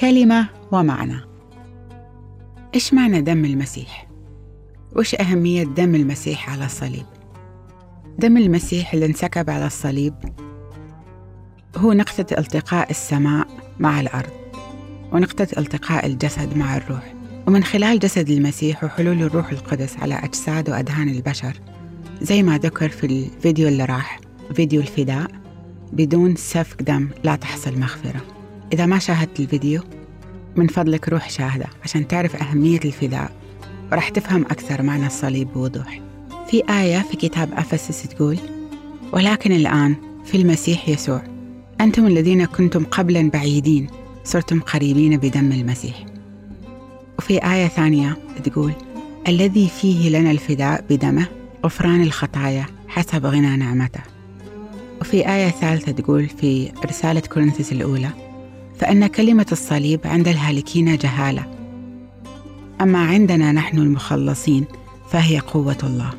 كلمة ومعنى إيش معنى دم المسيح؟ وإيش أهمية دم المسيح على الصليب؟ دم المسيح اللي انسكب على الصليب هو نقطة التقاء السماء مع الأرض ونقطة التقاء الجسد مع الروح ومن خلال جسد المسيح وحلول الروح القدس على أجساد وأذهان البشر زي ما ذكر في الفيديو اللي راح فيديو الفداء بدون سفك دم لا تحصل مغفرة إذا ما شاهدت الفيديو من فضلك روح شاهده عشان تعرف أهمية الفداء وراح تفهم أكثر معنى الصليب بوضوح. في آية في كتاب أفسس تقول ولكن الآن في المسيح يسوع أنتم الذين كنتم قبلا بعيدين صرتم قريبين بدم المسيح. وفي آية ثانية تقول الذي فيه لنا الفداء بدمه غفران الخطايا حسب غنى نعمته. وفي آية ثالثة تقول في رسالة كورنثوس الأولى فإن كلمة الصليب عند الهالكين جهالة. أما عندنا نحن المخلصين فهي قوة الله.